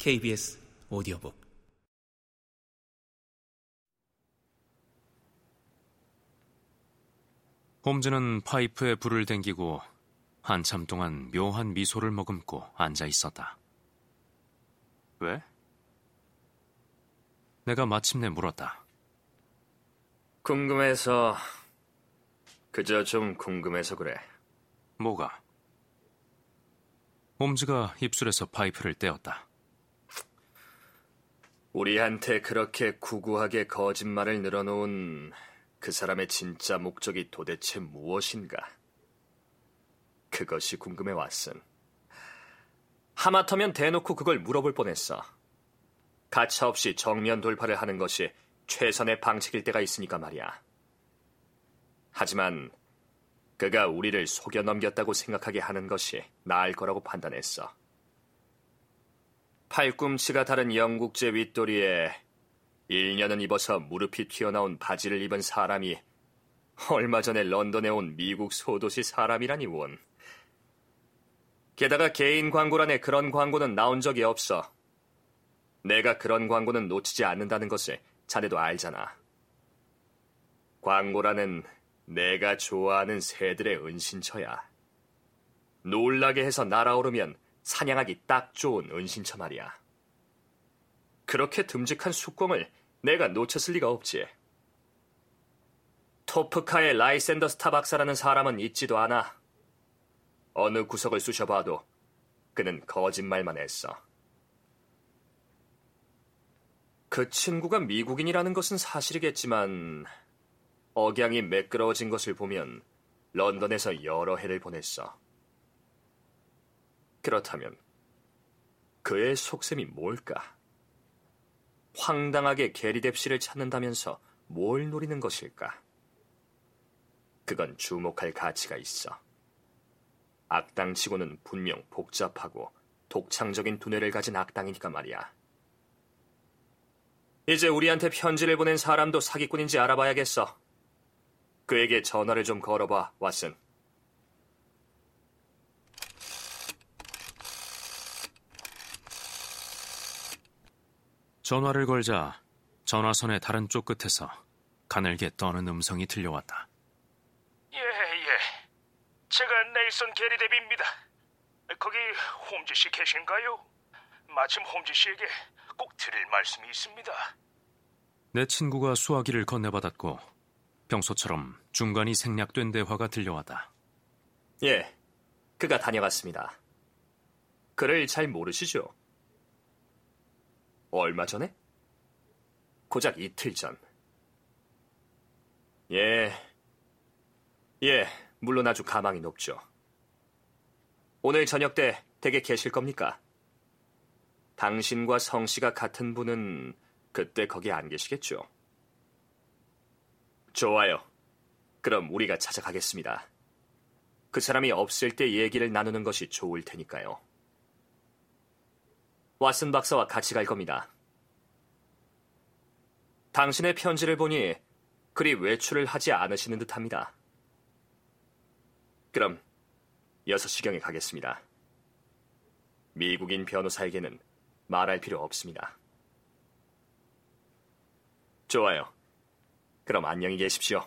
KBS 오디오북 홈즈는 파이프에 불을 댕기고 한참 동안 묘한 미소를 머금고 앉아 있었다. 왜? 내가 마침내 물었다. 궁금해서 그저 좀 궁금해서 그래. 뭐가? 홈즈가 입술에서 파이프를 떼었다. 우리한테 그렇게 구구하게 거짓말을 늘어놓은 그 사람의 진짜 목적이 도대체 무엇인가? 그것이 궁금해 왔음. 하마터면 대놓고 그걸 물어볼 뻔했어. 가차없이 정면 돌파를 하는 것이 최선의 방책일 때가 있으니까 말이야. 하지만 그가 우리를 속여 넘겼다고 생각하게 하는 것이 나을 거라고 판단했어. 팔꿈치가 다른 영국제 윗도리에 1년은 입어서 무릎이 튀어나온 바지를 입은 사람이 얼마 전에 런던에 온 미국 소도시 사람이라니 원. 게다가 개인 광고란에 그런 광고는 나온 적이 없어. 내가 그런 광고는 놓치지 않는다는 것을 자네도 알잖아. 광고라는 내가 좋아하는 새들의 은신처야. 놀라게 해서 날아오르면 사냥하기 딱 좋은 은신처 말이야. 그렇게 듬직한 숙공을 내가 놓쳤을 리가 없지. 토프카의 라이센더 스타 박사라는 사람은 있지도 않아. 어느 구석을 쑤셔봐도 그는 거짓말만 했어. 그 친구가 미국인이라는 것은 사실이겠지만 억양이 매끄러워진 것을 보면 런던에서 여러 해를 보냈어. 그렇다면 그의 속셈이 뭘까? 황당하게 게리뎁 씨를 찾는다면서 뭘 노리는 것일까? 그건 주목할 가치가 있어. 악당치고는 분명 복잡하고 독창적인 두뇌를 가진 악당이니까 말이야. 이제 우리한테 편지를 보낸 사람도 사기꾼인지 알아봐야겠어. 그에게 전화를 좀 걸어봐, 왓슨. 전화를 걸자 전화선의 다른 쪽 끝에서 가늘게 떠는 음성이 들려왔다. 예, 예. 제가 네이선 게리데비입니다. 거기 홈즈 씨 계신가요? 마침 홈즈 씨에게 꼭 드릴 말씀이 있습니다. 내 친구가 수화기를 건네받았고 평소처럼 중간이 생략된 대화가 들려왔다. 예, 그가 다녀갔습니다. 그를 잘 모르시죠? 얼마 전에? 고작 이틀 전. 예, 예, 물론 아주 가망이 높죠. 오늘 저녁 때 댁에 계실 겁니까? 당신과 성 씨가 같은 분은 그때 거기 안 계시겠죠? 좋아요. 그럼 우리가 찾아가겠습니다. 그 사람이 없을 때 얘기를 나누는 것이 좋을 테니까요. 왓슨 박사와 같이 갈 겁니다. 당신의 편지를 보니 그리 외출을 하지 않으시는 듯 합니다. 그럼 6시경에 가겠습니다. 미국인 변호사에게는 말할 필요 없습니다. 좋아요. 그럼 안녕히 계십시오.